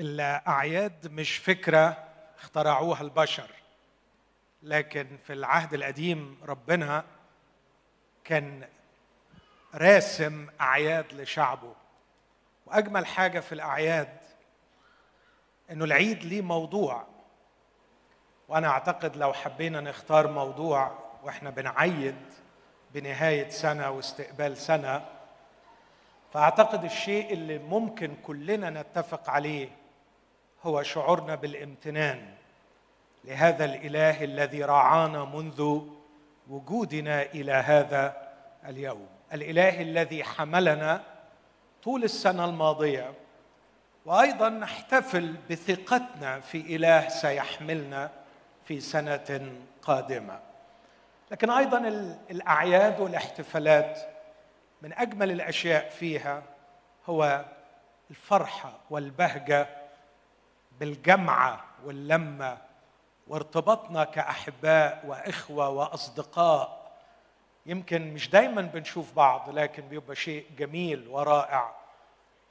الأعياد مش فكرة اخترعوها البشر لكن في العهد القديم ربنا كان راسم أعياد لشعبه. وأجمل حاجة في الأعياد إنه العيد ليه موضوع. وأنا أعتقد لو حبينا نختار موضوع وإحنا بنعيد بنهاية سنة واستقبال سنة فأعتقد الشيء اللي ممكن كلنا نتفق عليه هو شعورنا بالامتنان لهذا الإله الذي رعانا منذ وجودنا إلى هذا اليوم. الإله الذي حملنا طول السنة الماضية وأيضا نحتفل بثقتنا في إله سيحملنا في سنة قادمة. لكن أيضا الأعياد والاحتفالات من أجمل الأشياء فيها هو الفرحة والبهجة بالجمعة واللمة وارتباطنا كأحباء وإخوة وأصدقاء. يمكن مش دايما بنشوف بعض لكن بيبقى شيء جميل ورائع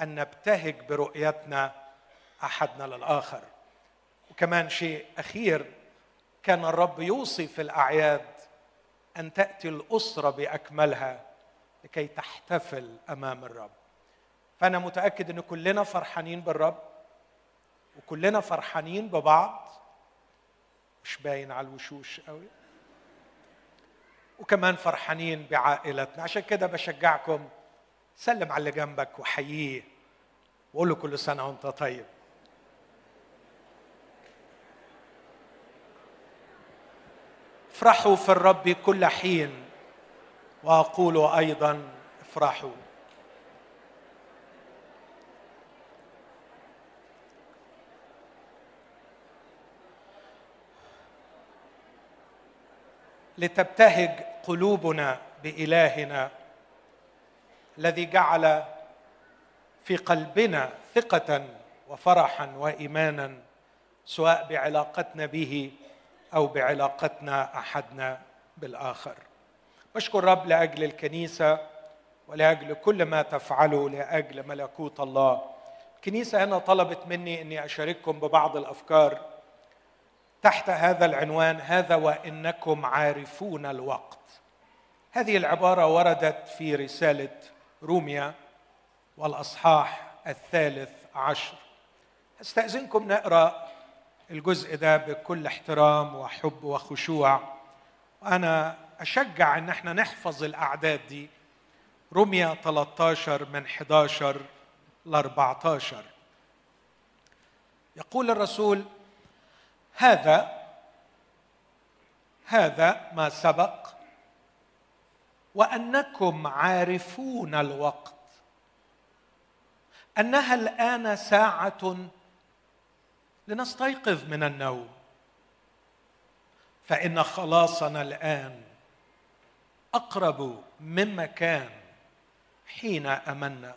أن نبتهج برؤيتنا أحدنا للآخر. وكمان شيء أخير كان الرب يوصي في الأعياد أن تأتي الأسرة بأكملها لكي تحتفل أمام الرب. فأنا متأكد إن كلنا فرحانين بالرب. وكلنا فرحانين ببعض. مش باين على الوشوش قوي. وكمان فرحانين بعائلتنا. عشان كده بشجعكم سلم على اللي جنبك وحييه. وقول له كل سنة وانت طيب. افرحوا في الرب كل حين. واقول أيضا افرحوا. لتبتهج قلوبنا بإلهنا الذي جعل في قلبنا ثقة وفرحا وإيمانا سواء بعلاقتنا به أو بعلاقتنا أحدنا بالآخر. بشكر الرب لأجل الكنيسة ولأجل كل ما تفعله لأجل ملكوت الله. الكنيسة هنا طلبت مني إني أشارككم ببعض الأفكار تحت هذا العنوان هذا وإنكم عارفون الوقت. هذه العبارة وردت في رسالة روميا والأصحاح الثالث عشر. أستأذنكم نقرأ الجزء ده بكل احترام وحب وخشوع. وأنا أشجع إن إحنا نحفظ الأعداد دي. رمية 13 من 11 ل 14 يقول الرسول هذا هذا ما سبق وأنكم عارفون الوقت. أنها الآن ساعة لنستيقظ من النوم. فإن خلاصنا الآن أقرب مما كان حين أمنا.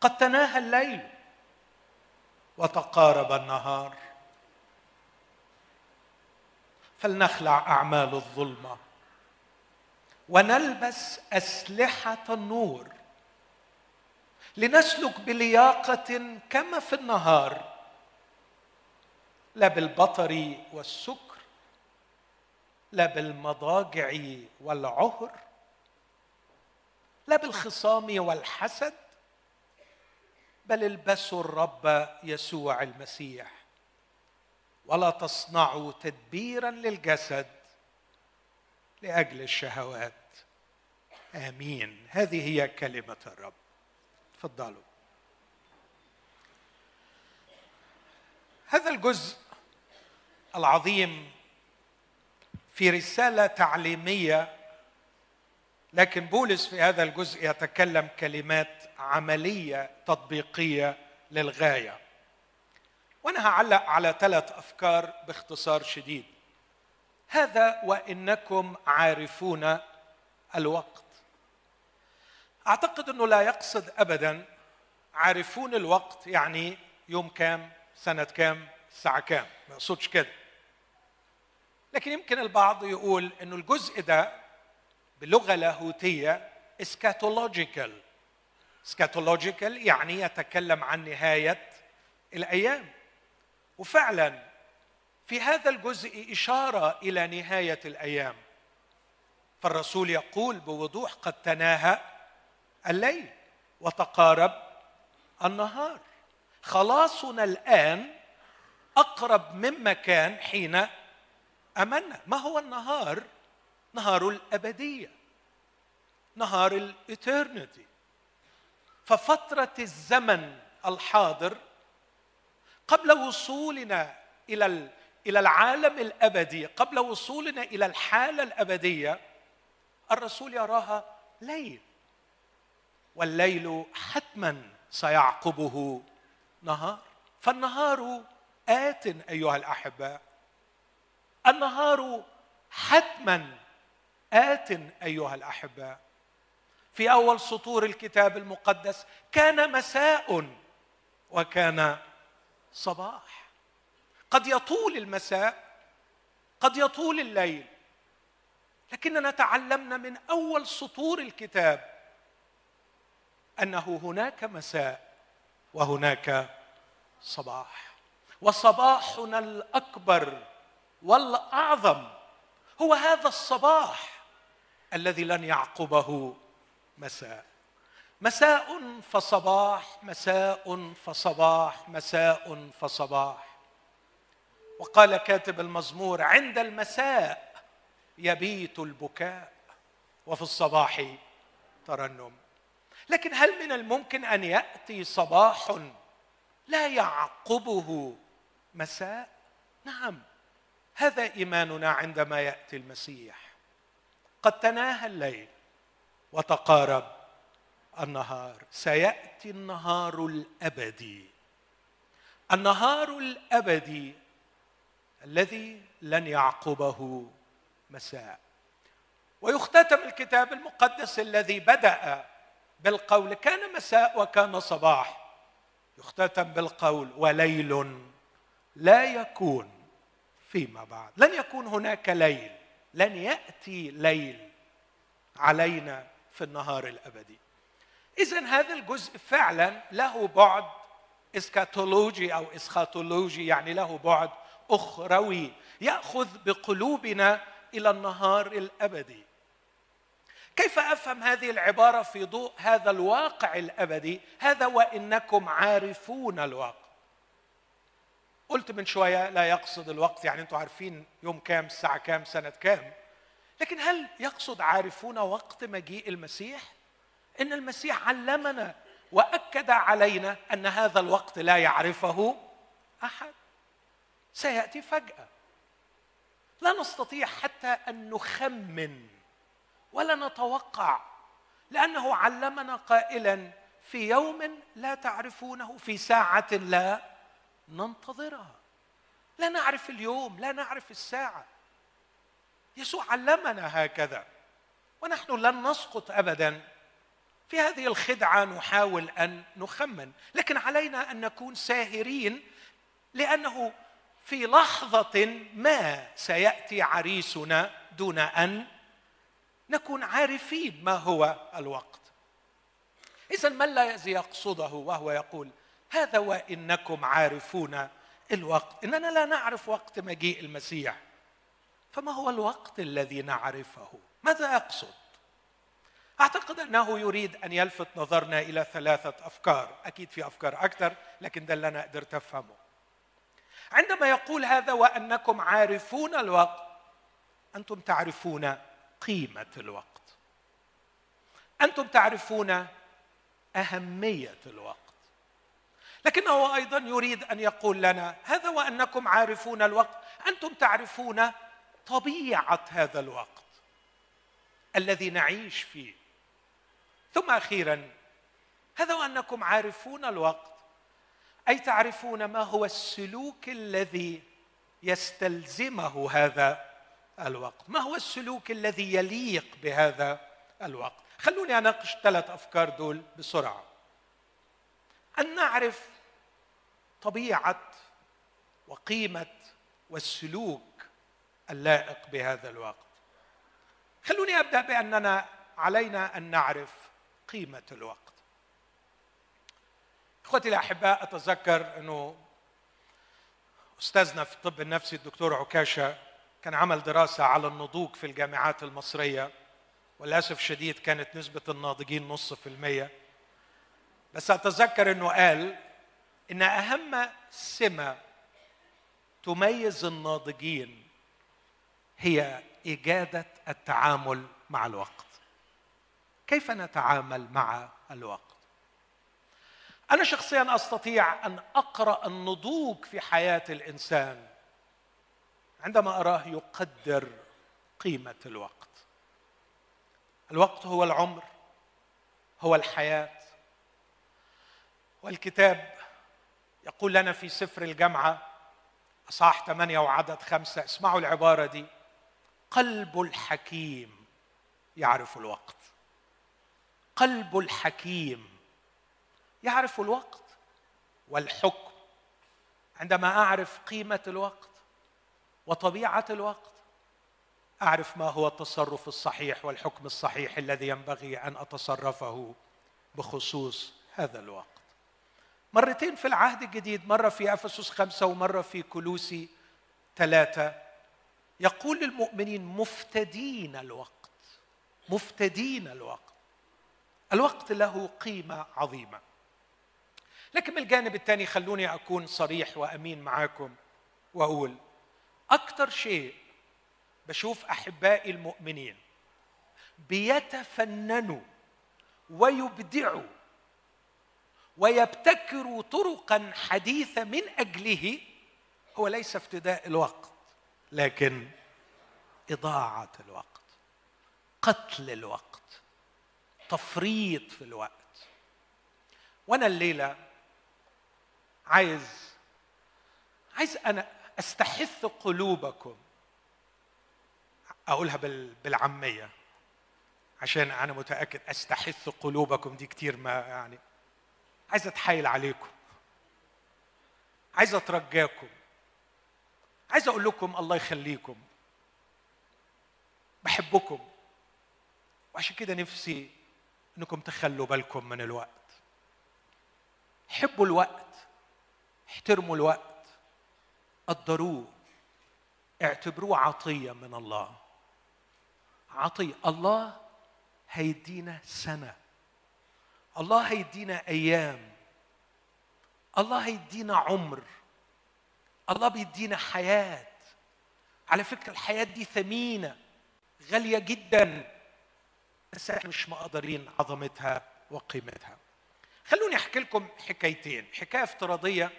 قد تناهى الليل وتقارب النهار. فلنخلع أعمال الظلمة. ونلبس أسلحة النور لنسلك بلياقة كما في النهار لا بالبطر والسكر لا بالمضاجع والعهر لا بالخصام والحسد بل البسوا الرب يسوع المسيح. ولا تصنعوا تدبيرا للجسد لأجل الشهوات. آمين. هذه هي كلمة الرب. تفضلوا. هذا الجزء العظيم في رسالة تعليمية لكن بولس في هذا الجزء يتكلم كلمات عملية تطبيقية للغاية. وأنا هعلق على ثلاث أفكار باختصار شديد. هذا وإنكم عارفون الوقت. أعتقد إنه لا يقصد ابدا عارفون الوقت يعني يوم كام سنة كام الساعة كام. ما يقصدش كده. لكن يمكن البعض يقول إنه الجزء ده بلغة لاهوتية eschatological eschatological يعني يتكلم عن نهاية الأيام. وفعلا في هذا الجزء إشارة إلى نهاية الأيام. فالرسول يقول بوضوح قد تناهى الليل وتقارب النهار. خلاصنا الآن أقرب مما كان حين آمنا ما هو النهار؟ نهار الأبدية. نهار الاترنتي ففترة الزمن الحاضر قبل وصولنا إلى إلى العالم الأبدي قبل وصولنا إلى الحالة الأبدية الرسول يراها ليل. والليل حتما سيعقبه نهار. فالنهار آت أيها الأحباء النهار حتما آت أيها الأحباء في أول سطور الكتاب المقدس كان مساء وكان صباح. قد يطول المساء قد يطول الليل لكننا تعلمنا من أول سطور الكتاب أنه هناك مساء وهناك صباح. وصباحنا الأكبر والأعظم هو هذا الصباح الذي لن يعقبه مساء. مساء فصباح مساء فصباح مساء فصباح. وقال كاتب المزمور عند المساء يبيت البكاء وفي الصباح ترنم. لكن هل من الممكن أن يأتي صباح لا يعقبه مساء؟ نعم هذا إيماننا عندما يأتي المسيح. قد تناهى الليل وتقارب النهار. سيأتي النهار الأبدي. النهار الأبدي الذي لن يعقبه مساء. ويختتم الكتاب المقدس الذي بدأ بالقول كان مساء وكان صباح. يختتم بالقول وليل لا يكون فيما بعد. لن يكون هناك ليل. لن يأتي ليل علينا في النهار الأبدي. إذا هذا الجزء فعلا له بعد eschatology أو إسخاتولوجي يعني له بعد أخروي يأخذ بقلوبنا إلى النهار الأبدي. كيف أفهم هذه العبارة في ضوء هذا الواقع الأبدي؟ هذا وإنكم عارفون الوقت قلت من شوية لا يقصد الوقت يعني أنتم عارفين يوم كام الساعة كام سنة كام. لكن هل يقصد عارفون وقت مجيء المسيح؟ إن المسيح علمنا وأكد علينا أن هذا الوقت لا يعرفه أحد. سيأتي فجأة. لا نستطيع حتى أن نخمن ولا نتوقع لأنه علمنا قائلا في يوم لا تعرفونه في ساعة لا ننتظرها. لا نعرف اليوم لا نعرف الساعة. يسوع علمنا هكذا. ونحن لن نسقط ابدا. في هذه الخدعة نحاول أن نخمن لكن علينا أن نكون ساهرين لأنه في لحظة ما سيأتي عريسنا دون أن نكون عارفين ما هو الوقت. إذا ما الذي يقصده وهو يقول هذا وإنكم عارفون الوقت إننا لا نعرف وقت مجيء المسيح. فما هو الوقت الذي نعرفه؟ ماذا يقصد أعتقد أنه يريد أن يلفت نظرنا إلى ثلاثة أفكار. أكيد في أفكار أكثر لكن ده اللي أنا قدرت أفهمه. عندما يقول هذا وأنكم عارفون الوقت أنتم تعرفون قيمة الوقت. أنتم تعرفون أهمية الوقت. لكنه أيضا يريد أن يقول لنا هذا وأنكم عارفون الوقت أنتم تعرفون طبيعة هذا الوقت الذي نعيش فيه. ثم أخيرا هذا وأنكم عارفون الوقت. أي تعرفون ما هو السلوك الذي يستلزمه هذا الوقت؟ ما هو السلوك الذي يليق بهذا الوقت؟ خلوني أناقش ثلاث أفكار دول بسرعة. أن نعرف طبيعة وقيمة والسلوك اللائق بهذا الوقت. خلوني أبدأ بأننا علينا أن نعرف قيمة الوقت. إخوتي الأحباء أتذكر إنه أستاذنا في الطب النفسي الدكتور عكاشة كان عمل دراسة على النضوج في الجامعات المصرية وللأسف الشديد كانت نسبة الناضجين نص في المية. بس أتذكر إنه قال إن أهم سمة تميز الناضجين هي إجادة التعامل مع الوقت. كيف نتعامل مع الوقت؟ أنا شخصيا أستطيع أن أقرأ النضوج في حياة الإنسان عندما أراه يقدر قيمة الوقت. الوقت هو العمر هو الحياة. والكتاب يقول لنا في سفر الجامعة أصحاح ثمانية وعدد خمسة اسمعوا العبارة دي قلب الحكيم يعرف الوقت. قلب الحكيم. يعرف الوقت والحكم. عندما أعرف قيمة الوقت وطبيعة الوقت أعرف ما هو التصرف الصحيح والحكم الصحيح الذي ينبغي أن أتصرفه بخصوص هذا الوقت. مرتين في العهد الجديد مرة في أفسس خمسة ومرة في كلوسي ثلاثة يقول للمؤمنين مفتدين الوقت مفتدين الوقت. الوقت له قيمة عظيمة. لكن من الجانب الثاني خلوني أكون صريح وأمين معاكم وأقول أكثر شيء بشوف أحبائي المؤمنين بيتفننوا ويبدعوا ويبتكروا طرقا حديثة من أجله هو ليس افتداء الوقت لكن إضاعة الوقت قتل الوقت. تفريط في الوقت. وأنا الليلة عايز عايز أنا أستحث قلوبكم. أقولها بالعامية عشان أنا متأكد أستحث قلوبكم. دي كتير ما يعني عايز أتحايل عليكم. عايز أترجاكم. عايز أقول لكم الله يخليكم. بحبكم. وعشان كده نفسي انكم تخلوا بالكم من الوقت. حبوا الوقت احترموا الوقت قدروه اعتبروه عطية من الله. عطية الله هيدينا سنة. الله هيدينا أيام. الله هيدينا عمر. الله بيدينا حياة. على فكرة الحياة دي ثمينة غالية جدا. بس إحنا مش مقدرين عظمتها وقيمتها. خلوني أحكي لكم حكايتين حكاية افتراضية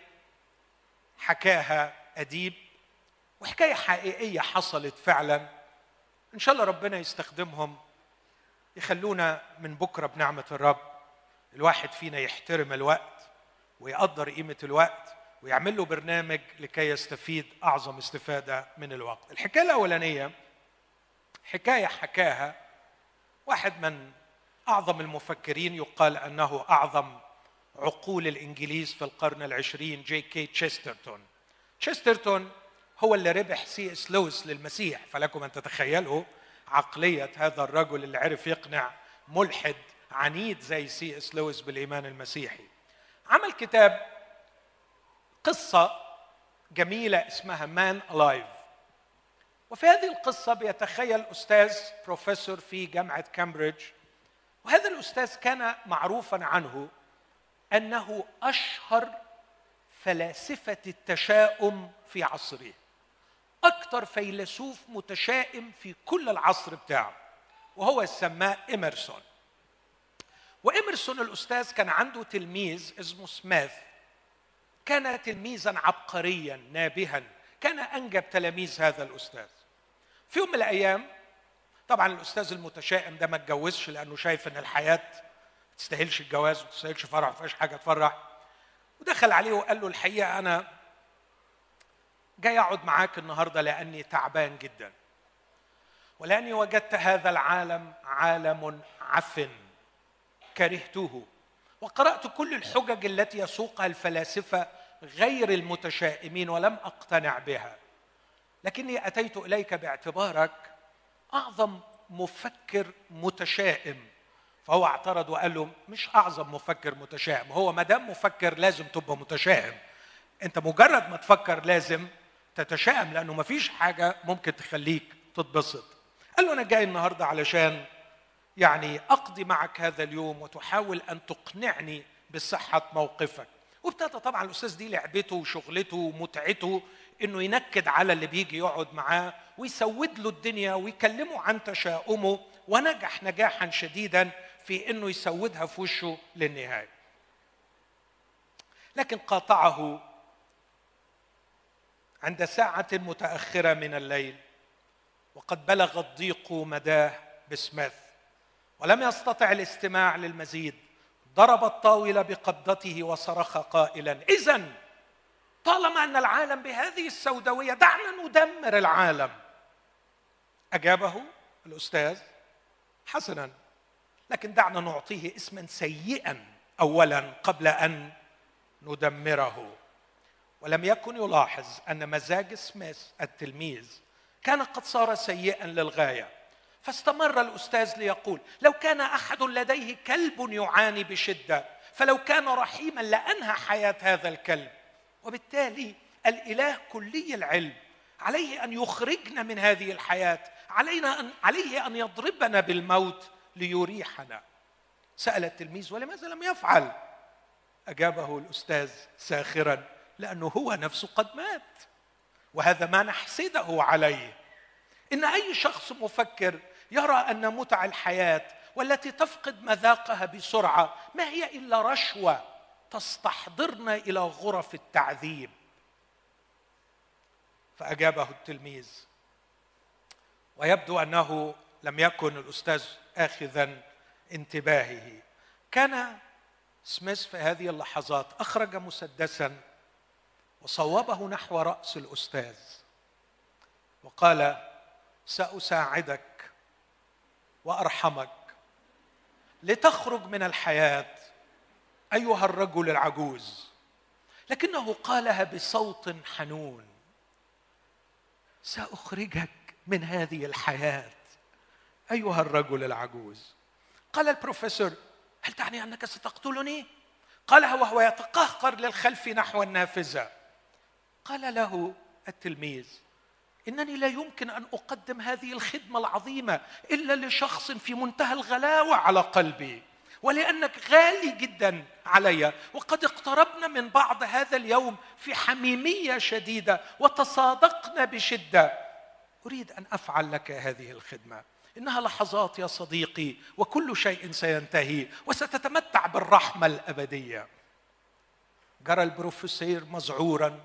حكاها أديب وحكاية حقيقية حصلت فعلا. إن شاء الله ربنا يستخدمهم يخلونا من بكرة بنعمة الرب. الواحد فينا يحترم الوقت ويقدر قيمة الوقت ويعمل له برنامج لكي يستفيد أعظم استفادة من الوقت. الحكاية الأولانية حكاية حكاها واحد من أعظم المفكرين يقال أنه أعظم عقول الإنجليز في القرن العشرين جي كي تشيسترتون. تشيسترتون هو اللي ربح سي إس لويس للمسيح. فلكم أن تتخيلوا عقلية هذا الرجل اللي عرف يقنع ملحد عنيد زي سي إس لويس بالإيمان المسيحي. عمل كتاب قصة جميلة اسمها Manalive وفي هذه القصة بيتخيل أستاذ بروفيسور في جامعة كامبريدج وهذا الأستاذ كان معروفا عنه أنه أشهر فلاسفة التشاؤم في عصره أكثر فيلسوف متشائم في كل العصر بتاعه وهو سماه إمرسون وإمرسون الأستاذ كان عنده تلميذ اسمه سميث. كان تلميذا عبقريا نابها. كان أنجب تلاميذ هذا الأستاذ. في يوم من الأيام طبعا الأستاذ المتشائم ده ما اتجوزش لأنه شايف إن الحياة ما تستاهلش الجواز وما تستاهلش فرح ما فيهاش حاجة تفرح. ودخل عليه وقال له الحقيقة أنا جاي أقعد معاك النهاردة لأني تعبان جدا. ولأني وجدت هذا العالم عالم عفن كرهته. وقرأت كل الحجج التي يسوقها الفلاسفة غير المتشائمين ولم أقتنع بها. لكني أتيت إليك باعتبارك أعظم مفكر متشائم. فهو اعترض وقال له مش أعظم مفكر متشائم هو ما دام مفكر لازم تبقى متشائم. أنت مجرد ما تفكر لازم تتشائم لأنه ما فيش حاجة ممكن تخليك تتبسط. قال له أنا جاي النهارده علشان يعني أقضي معك هذا اليوم وتحاول أن تقنعني بصحة موقفك. وابتدى طبعا الأستاذ دي لعبته وشغلته ومتعته إنه ينكد على اللي بيجي يقعد معاه ويسود له الدنيا ويكلمه عن تشاؤمه ونجح نجاحا شديدا في إنه يسودها في وشه للنهاية. لكن قاطعه عند ساعة متأخرة من الليل وقد بلغ الضيق مداه بسميث ولم يستطع الاستماع للمزيد ضرب الطاولة بقبضته وصرخ قائلا إذا طالما أن العالم بهذه السوداوية دعنا ندمر العالم. أجابه الأستاذ حسنا لكن دعنا نعطيه اسما سيئا أولا قبل أن ندمره. ولم يكن يلاحظ أن مزاج سميث التلميذ كان قد صار سيئا للغاية. فاستمر الأستاذ ليقول لو كان أحد لديه كلب يعاني بشدة فلو كان رحيما لأنهى حياة هذا الكلب. وبالتالي الإله كلي العلم. عليه أن يخرجنا من هذه الحياة. علينا أن عليه أن يضربنا بالموت ليريحنا. سأل التلميذ ولماذا لم يفعل؟ أجابه الأستاذ ساخرا لأنه هو نفسه قد مات. وهذا ما نحسده عليه. إن أي شخص مفكر يرى أن متع الحياة والتي تفقد مذاقها بسرعة ما هي إلا رشوة تستحضرنا إلى غرف التعذيب. فأجابه التلميذ ويبدو أنه لم يكن الأستاذ آخذا انتباهه. كان سميث في هذه اللحظات أخرج مسدسا وصوبه نحو رأس الأستاذ وقال سأساعدك وأرحمك لتخرج من الحياة أيها الرجل العجوز. لكنه قالها بصوت حنون. سأخرجك من هذه الحياة أيها الرجل العجوز. قال البروفيسور هل تعني أنك ستقتلني؟ قالها وهو يتقهقر للخلف نحو النافذة. قال له التلميذ إنني لا يمكن أن أقدم هذه الخدمة العظيمة إلا لشخص في منتهى الغلاوة على قلبي. ولأنك غالي جدا علي. وقد اقتربنا من بعض هذا اليوم في حميمية شديدة وتصادقنا بشدة. أريد أن أفعل لك هذه الخدمة. إنها لحظات يا صديقي وكل شيء سينتهي وستتمتع بالرحمة الأبدية. جرى البروفيسور مذعورا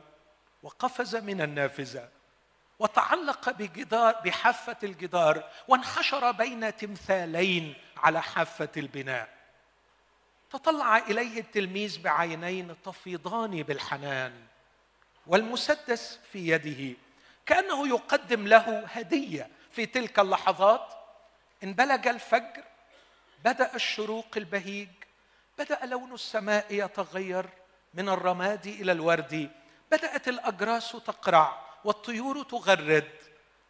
وقفز من النافذة وتعلق بجدار بحافة الجدار وانحشر بين تمثالين على حافة البناء. تطلع إليه التلميذ بعينين تفيضان بالحنان والمسدس في يده كأنه يقدم له هدية في تلك اللحظات. انبلج الفجر بدأ الشروق البهيج بدأ لون السماء يتغير من الرماد إلى الورد بدأت الأجراس تقرع والطيور تغرد.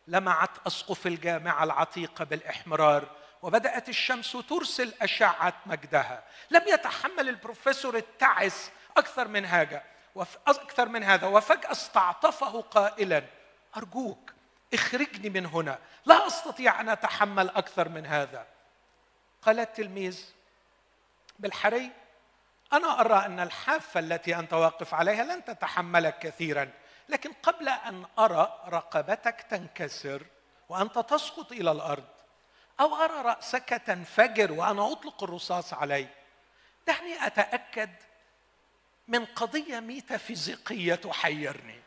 لمعت أسقف الجامعة العتيقه بالإحمرار وبدأت الشمس ترسل أشعة مجدها. لم يتحمل البروفيسور التعس أكثر من هذا أكثر من هذا وفجأة استعطفه قائلا أرجوك اخرجني من هنا لا أستطيع أن أتحمل أكثر من هذا. قال التلميذ بالحري أنا أرى أن الحافة التي أنت واقف عليها لن تتحملك كثيرا لكن قبل أن أرى رقبتك تنكسر وأنت تسقط إلى الأرض. أو أرى رأسك تنفجر وأنا أطلق الرصاص عليك دعني أتأكد من قضية ميتافيزيقية تحيرني.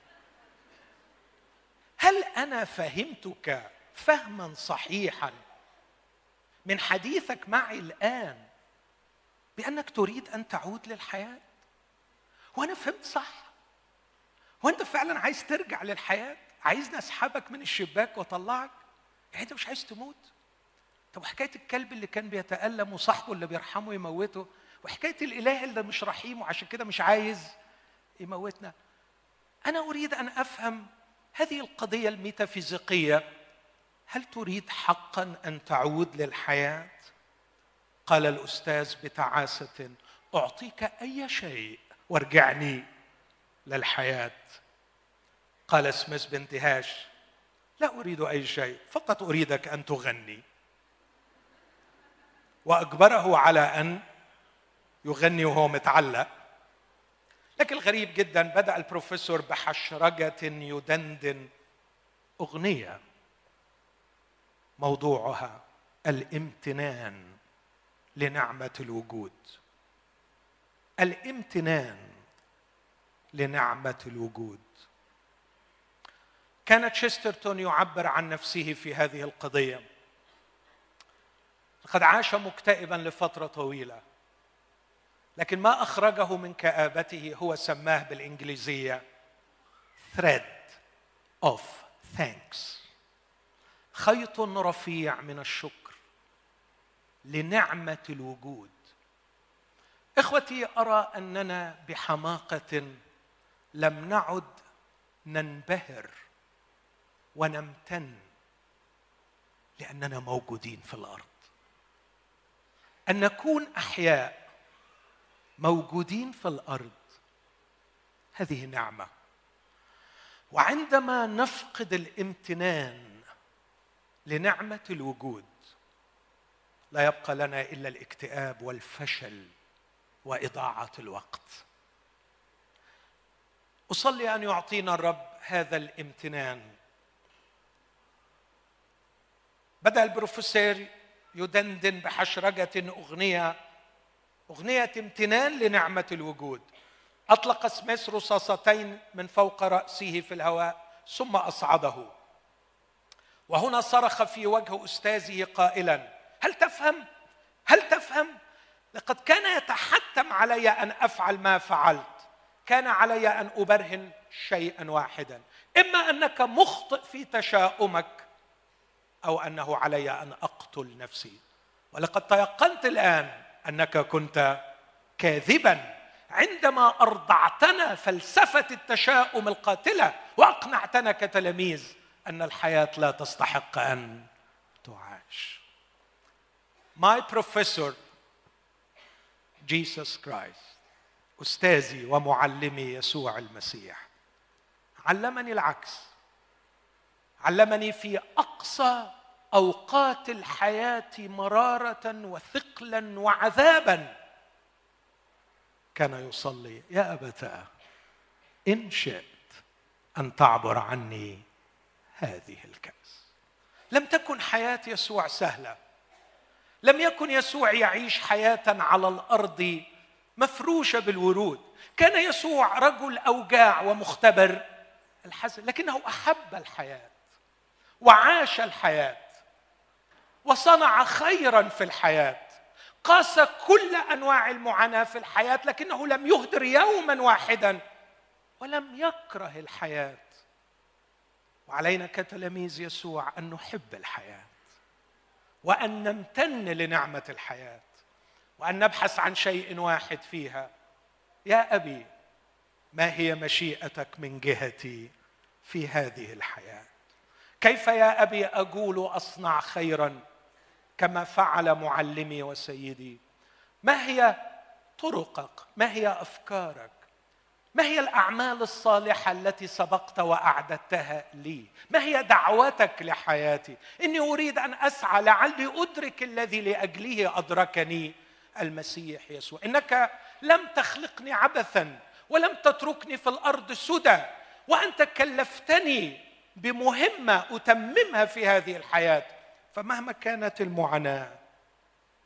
هل أنا فهمتك فهما صحيحا من حديثك معي الآن بأنك تريد أن تعود للحياة؟ وأنا فهمت صح. وأنت فعلا عايز ترجع للحياة؟ عايزني أسحبك من الشباك وأطلعك؟ يعني أنت مش عايز تموت؟ طب حكايه الكلب اللي كان بيتألم وصاحبه اللي بيرحمه يموته؟ وحكاية الإله اللي مش رحيم وعشان كده مش عايز يموتنا؟ أنا أريد أن أفهم هذه القضية الميتافيزيقية هل تريد حقا أن تعود للحياة؟ قال الأستاذ بتعاسة أعطيك أي شيء وارجعني للحياة. قال سميث بانتهاش لا أريد أي شيء فقط أريدك أن تغني. وأجبره على أن يغني وهو متعلق. لكن الغريب جدا بدأ البروفيسور بحشرجة يدندن أغنية موضوعها الامتنان لنعمة الوجود. الامتنان لنعمة الوجود. كان تشسترتون يعبر عن نفسه في هذه القضية. لقد عاش مكتئبا لفترة طويلة. لكن ما أخرجه من كآبته هو سماه بالإنجليزية thread of thanks. خيط رفيع من الشكر لنعمة الوجود. إخوتي أرى أننا بحماقة لم نعد ننبهر ونمتن لأننا موجودين في الأرض. أن نكون أحياء موجودين في الأرض. هذه نعمة. وعندما نفقد الامتنان لنعمة الوجود لا يبقى لنا إلا الاكتئاب والفشل وإضاعة الوقت. أصلي أن يعطينا الرب هذا الامتنان. بدأ البروفيسور يدندن بحشرجة أغنية أغنية امتنان لنعمة الوجود. أطلق سميث رصاصتين من فوق رأسه في الهواء ثم أصعده. وهنا صرخ في وجه أستاذه قائلا هل تفهم؟ هل تفهم؟ لقد كان يتحتم علي أن أفعل ما فعلت. كان علي أن أبرهن شيئا واحدا. إما أنك مخطئ في تشاؤمك أو أنه علي أن أقتل نفسي. ولقد تيقنت الآن أنك كنت كاذبا عندما أرضعتنا فلسفة التشاؤم القاتلة وأقنعتنا كتلاميذ أن الحياة لا تستحق أن تعاش. My professor Jesus Christ أستاذي ومعلمي يسوع المسيح علمني العكس. علمني في أقصى أوقات الحياة مرارة وثقلا وعذابا. كان يصلي يا أبتاه إن شئت أن تعبر عني هذه الكاس لم تكن حياة يسوع سهلة. لم يكن يسوع يعيش حياة على الأرض مفروشة بالورود. كان يسوع رجل أوجاع ومختبر الحزن لكنه أحب الحياة. وعاش الحياة وصنع خيرا في الحياة قاس كل أنواع المعاناة في الحياة لكنه لم يهدر يوما واحدا ولم يكره الحياة. وعلينا كتلاميذ يسوع أن نحب الحياة وأن نمتن لنعمة الحياة وأن نبحث عن شيء واحد فيها. يا أبي ما هي مشيئتك من جهتي في هذه الحياة؟ كيف يا أبي أقول أصنع خيرا كما فعل معلمي وسيدي؟ ما هي طرقك؟ ما هي أفكارك؟ ما هي الأعمال الصالحة التي سبقت وأعددتها لي؟ ما هي دعوتك لحياتي؟ إني أريد أن أسعى لعلي أدرك الذي لأجله أدركني المسيح يسوع. إنك لم تخلقني عبثا ولم تتركني في الأرض سدى وأنت كلفتني بمهمة أتممها في هذه الحياة. فمهما كانت المعاناة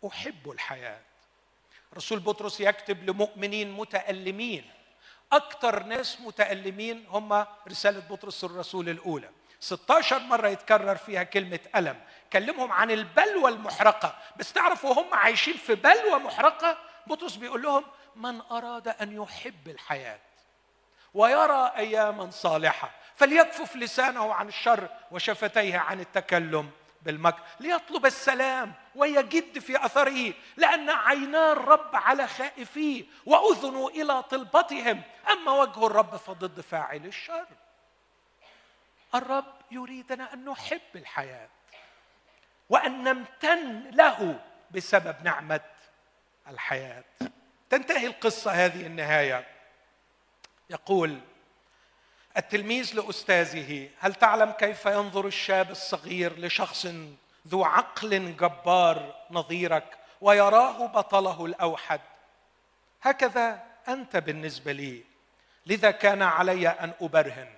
أحب الحياة. رسول بطرس يكتب لمؤمنين متألمين. أكثر ناس متألمين هم رسالة بطرس الرسول الأولى. 16 مرة يتكرر فيها كلمة ألم. كلمهم عن البلوى المحرقة. بس تعرفوا هم عايشين في بلوى محرقة؟ بطرس بيقول لهم من أراد أن يحب الحياة ويرى أياما صالحة فليكفف لسانه عن الشر وشفتيه عن التكلم بالمكر ليطلب السلام ويجد في أثره لأن عينا الرب على خائفيه واذنه إلى طلبتهم أما وجه الرب فضد فاعل الشر. الرب يريدنا أن نحب الحياة وأن نمتن له بسبب نعمة الحياة. تنتهي القصة هذه النهاية. يقول التلميذ لأستاذه هل تعلم كيف ينظر الشاب الصغير لشخص ذو عقل جبار نظيرك ويراه بطله الأوحد؟ هكذا أنت بالنسبة لي. لذا كان علي أن أبرهن.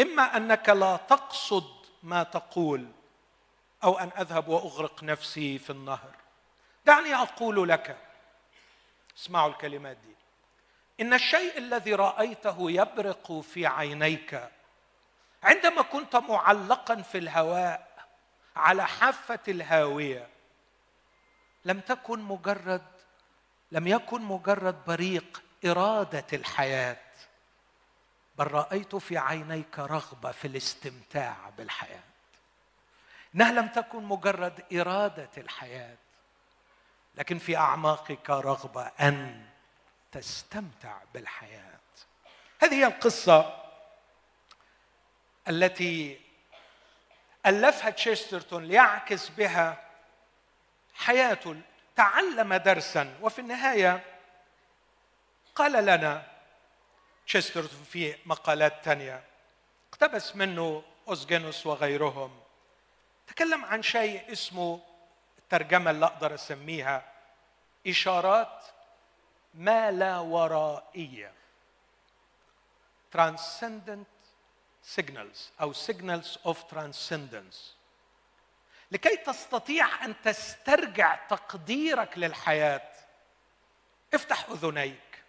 إما أنك لا تقصد ما تقول أو أن أذهب وأغرق نفسي في النهر. دعني أقول لك اسمعوا الكلمات دي. إن الشيء الذي رأيته يبرق في عينيك. عندما كنت معلقا في الهواء على حافة الهاوية لم تكن مجرد لم يكن مجرد بريق إرادة الحياة بل رأيت في عينيك رغبة في الاستمتاع بالحياة. إنها لم تكن مجرد إرادة الحياة لكن في أعماقك رغبة أن تستمتع بالحياة. هذه هي القصة التي ألفها تشيسترتون ليعكس بها حياته تعلم درسا. وفي النهاية قال لنا تشيسترتون في مقالات تانية اقتبس منه أوزجينوس وغيرهم. تكلم عن شيء اسمه الترجمة اللي أقدر أسميها إشارات ما لا ورائية. Transcendent signals أو signals of transcendence. لكي تستطيع أن تسترجع تقديرك للحياة افتح أذنيك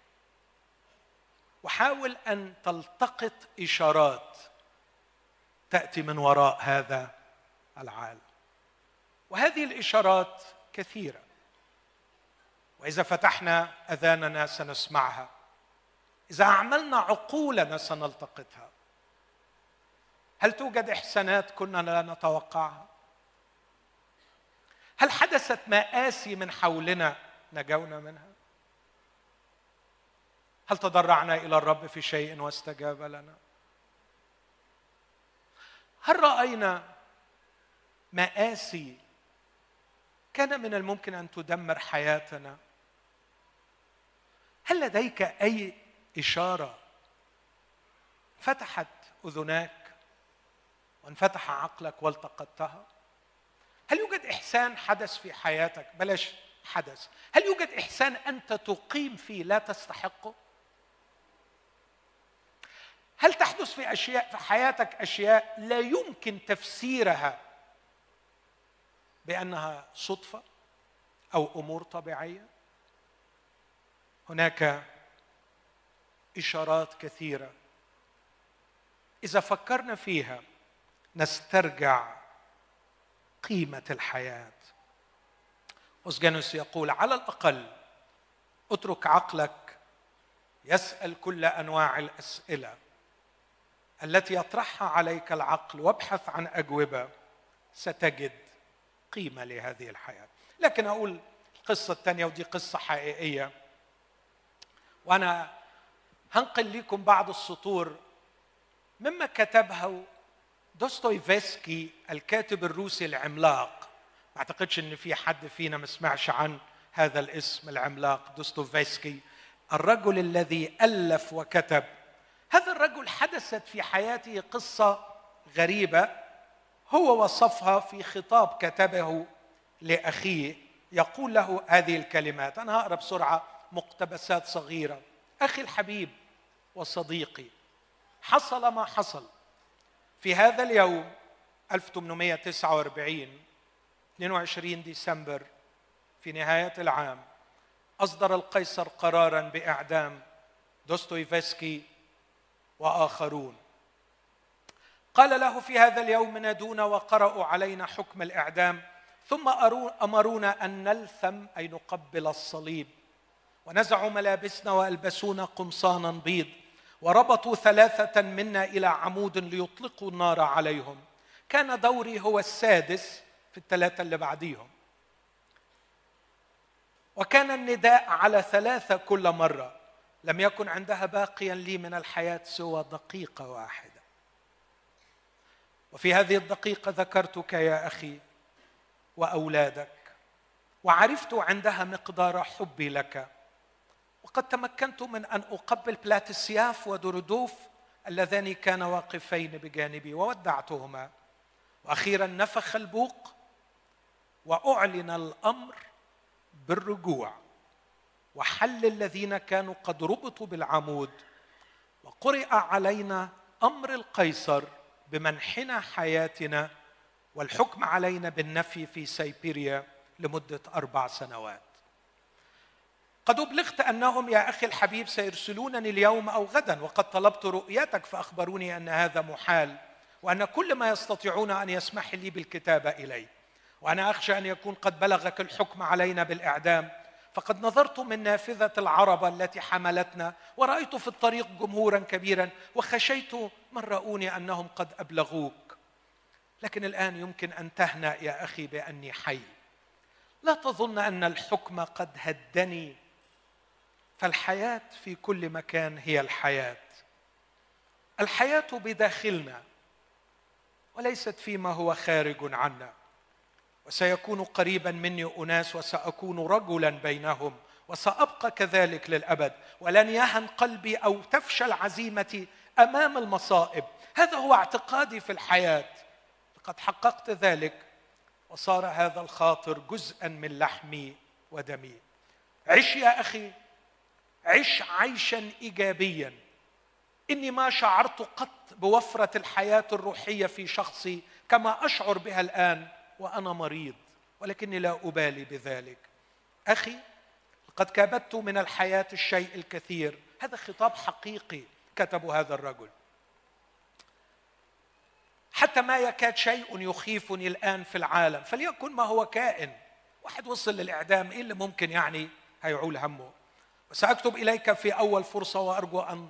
وحاول أن تلتقط إشارات تأتي من وراء هذا العالم. وهذه الإشارات كثيرة. وإذا فتحنا أذاننا سنسمعها. إذا اعملنا عقولنا سنلتقطها. هل توجد إحسانات كنا لا نتوقعها؟ هل حدثت مآسي من حولنا نجونا منها؟ هل تضرعنا إلى الرب في شيء واستجاب لنا؟ هل رأينا مآسي كان من الممكن أن تدمر حياتنا؟ هل لديك أي إشارة؟ فتحت أذناك وانفتح عقلك والتقطتها. هل يوجد إحسان حدث في حياتك؟ بلاش حدث. هل يوجد إحسان أنت تقيم فيه لا تستحقه؟ هل تحدث في أشياء في حياتك أشياء لا يمكن تفسيرها بأنها صدفة أو أمور طبيعية؟ هناك إشارات كثيرة. إذا فكرنا فيها نسترجع قيمة الحياة. اوسجانوس يقول على الأقل اترك عقلك يسأل كل أنواع الأسئلة. التي يطرحها عليك العقل وابحث عن أجوبة ستجد قيمة لهذه الحياة. لكن أقول القصة الثانية ودي قصة حقيقية. وأنا هنقل لكم بعض السطور مما كتبها دوستويفسكي الكاتب الروسي العملاق. ما أعتقدش إن في حد فينا ما سمعش عن هذا الاسم العملاق دوستويفسكي. الرجل الذي ألف وكتب. هذا الرجل حدثت في حياته قصة غريبة. هو وصفها في خطاب كتبه لأخيه. يقول له هذه الكلمات. أنا هقرأ بسرعة مقتبسات صغيرة. أخي الحبيب وصديقي حصل ما حصل. في هذا اليوم 1849 22 ديسمبر في نهاية العام أصدر القيصر قرارا بإعدام دوستويفسكي وآخرون. قال له في هذا اليوم نادونا وقرأوا علينا حكم الإعدام ثم أمرونا أن نلثم أي نقبل الصليب. ونزعوا ملابسنا وألبسونا قمصانا بيض وربطوا ثلاثة منا إلى عمود ليطلقوا النار عليهم. كان دوري هو السادس في الثلاثة اللي بعديهم. وكان النداء على ثلاثة كل مرة. لم يكن عندها باقيا لي من الحياة سوى دقيقة واحدة. وفي هذه الدقيقة ذكرتك يا أخي وأولادك وعرفت عندها مقدار حبي لك. وقد تمكنت من أن أقبل بلاتسياف ودردوف اللذان كانا واقفين بجانبي وودعتهما. وأخيرا نفخ البوق وأعلن الأمر بالرجوع. وحل الذين كانوا قد ربطوا بالعمود. وقرئ علينا أمر القيصر بمنحنا حياتنا. والحكم علينا بالنفي في سيبيريا لمدة أربع سنوات. قد أبلغت أنهم يا أخي الحبيب سيرسلونني اليوم أو غدا وقد طلبت رؤيتك فأخبروني أن هذا محال وأن كل ما يستطيعون أن يسمح لي بالكتابه إلي. وأنا أخشى أن يكون قد بلغك الحكم علينا بالإعدام. فقد نظرت من نافذة العربه التي حملتنا ورأيت في الطريق جمهورا كبيرا وخشيت من رأوني أنهم قد أبلغوك. لكن الآن يمكن أن تهنأ يا أخي بأني حي. لا تظن أن الحكم قد هدني. فالحياة في كل مكان هي الحياة. الحياة بداخلنا وليست فيما هو خارج عنا. وسيكون قريبا مني أناس وسأكون رجلا بينهم وسأبقى كذلك للأبد. ولن يهن قلبي أو تفشل عزيمتي أمام المصائب. هذا هو اعتقادي في الحياة. لقد حققت ذلك وصار هذا الخاطر جزءا من لحمي ودمي. عش يا أخي. عش عيشا ايجابيا. إني ما شعرت قط بوفرة الحياة الروحية في شخصي كما أشعر بها الآن وأنا مريض ولكني لا أبالي بذلك. أخي قد كابدت من الحياة الشيء الكثير. هذا خطاب حقيقي كتبه هذا الرجل. حتى ما يكاد شيء يخيفني الآن في العالم فليكن ما هو كائن. واحد وصل للإعدام إيه اللي ممكن يعني؟ هيعول همه. وساكتب إليك في أول فرصة وأرجو أن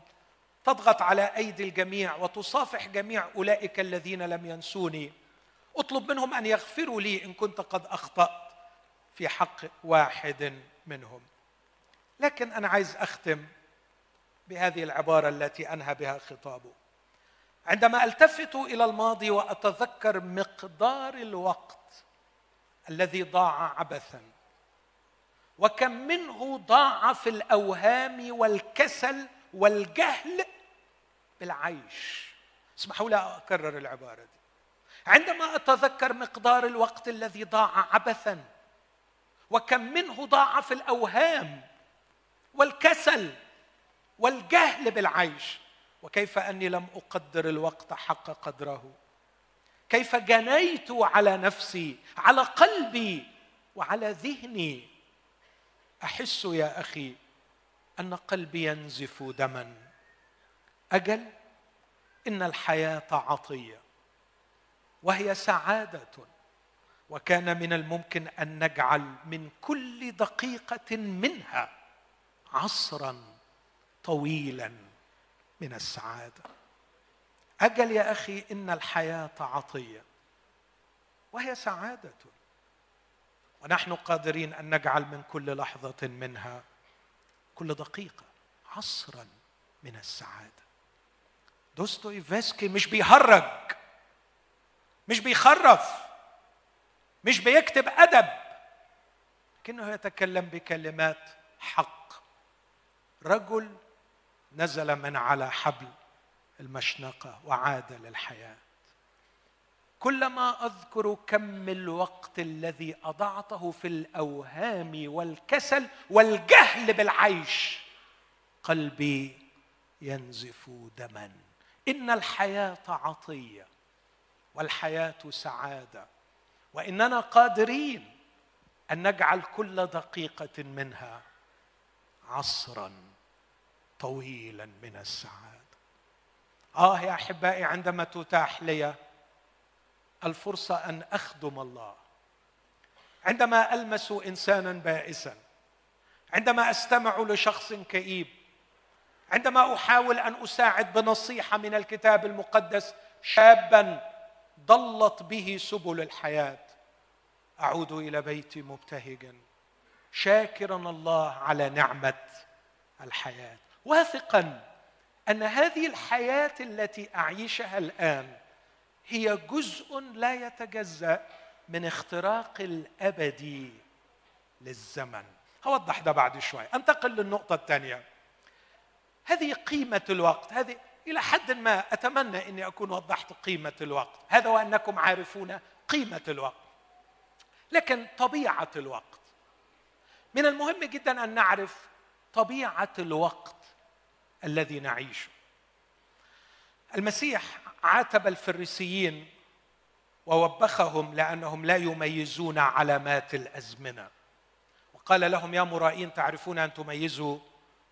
تضغط على أيدي الجميع وتصافح جميع أولئك الذين لم ينسوني. أطلب منهم أن يغفروا لي إن كنت قد أخطأت في حق واحد منهم. لكن أنا عايز أختم بهذه العبارة التي أنهى بها خطابه. عندما ألتفت إلى الماضي وأتذكر مقدار الوقت الذي ضاع عبثا وكم منه ضاع في الأوهام والكسل والجهل بالعيش. اسمحوا لي أكرر العبارة دي. عندما أتذكر مقدار الوقت الذي ضاع عبثا وكم منه ضاع في الأوهام والكسل والجهل بالعيش وكيف أني لم أقدر الوقت حق قدره؟ كيف جنيت على نفسي على قلبي وعلى ذهني؟ أحس يا أخي أن قلبي ينزف دما. أجل إن الحياة عطية وهي سعادة وكان من الممكن أن نجعل من كل دقيقة منها عصرا طويلا من السعادة. أجل يا أخي إن الحياة عطية وهي سعادة. ونحن قادرين أن نجعل من كل لحظة منها كل دقيقة عصرا من السعادة. دوستويفسكي مش بيهرج مش بيخرف مش بيكتب أدب لكنه يتكلم بكلمات حق. رجل نزل من على حبل المشنقة وعاد للحياة. كلما أذكر كم الوقت الذي أضعته في الأوهام والكسل والجهل بالعيش قلبي ينزف دما. إن الحياة عطية والحياة سعادة وإننا قادرين أن نجعل كل دقيقة منها عصرا طويلا من السعادة. آه يا أحبائي عندما تتاح لي الفرصة أن أخدم الله. عندما ألمس إنسانا بائسا عندما أستمع لشخص كئيب عندما أحاول أن أساعد بنصيحة من الكتاب المقدس شابا ضلت به سبل الحياة. أعود إلى بيتي مبتهجا شاكرا الله على نعمة الحياة. واثقا أن هذه الحياة التي أعيشها الآن هي جزء لا يتجزأ من اختراق الابدي للزمن. هوضح ده بعد شوي. أنتقل للنقطة الثانية. هذه قيمة الوقت. هذه إلى حد ما أتمنى إني أكون وضحت قيمة الوقت. هذا وأنكم عارفون قيمة الوقت. لكن طبيعة الوقت. من المهم جدا أن نعرف طبيعة الوقت الذي نعيشه. المسيح عاتب الفريسيين ووبخهم لأنهم لا يميزون علامات الأزمنة. وقال لهم يا مرائين تعرفون أن تميزوا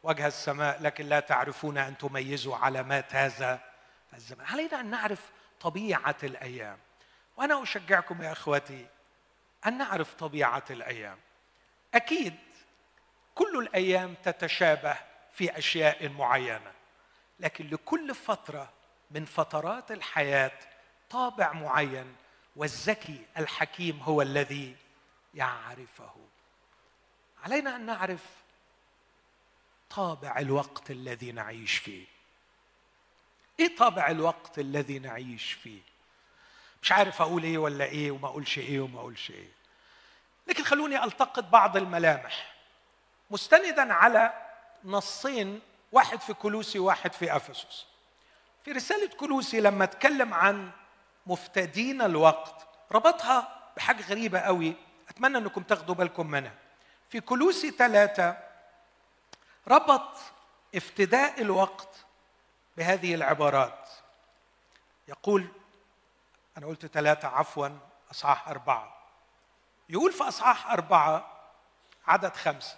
وجه السماء لكن لا تعرفون أن تميزوا علامات هذا الزمن. علينا ان نعرف طبيعة الأيام؟ وأنا أشجعكم يا إخوتي أن نعرف طبيعة الأيام. أكيد كل الأيام تتشابه في أشياء معينة لكن لكل فترة من فترات الحياة طابع معين والذكي الحكيم هو الذي يعرفه. علينا أن نعرف طابع الوقت الذي نعيش فيه. إيه طابع الوقت الذي نعيش فيه؟ مش عارف أقول إيه ولا إيه وما أقولش إيه وما أقولش إيه. لكن خلوني ألتقط بعض الملامح. مستندا على نصين واحد في كلوسي وواحد في أفسس. في رسالة كلوسي لما أتكلم عن مفتدين الوقت ربطها بحاجة غريبة قوي أتمنى إنكم تاخدوا بالكم منها. في كلوسي ثلاثة ربط افتداء الوقت بهذه العبارات. يقول أنا قلت ثلاثة عفوا أصحاح أربعة. يقول في أصحاح أربعة عدد خمسة.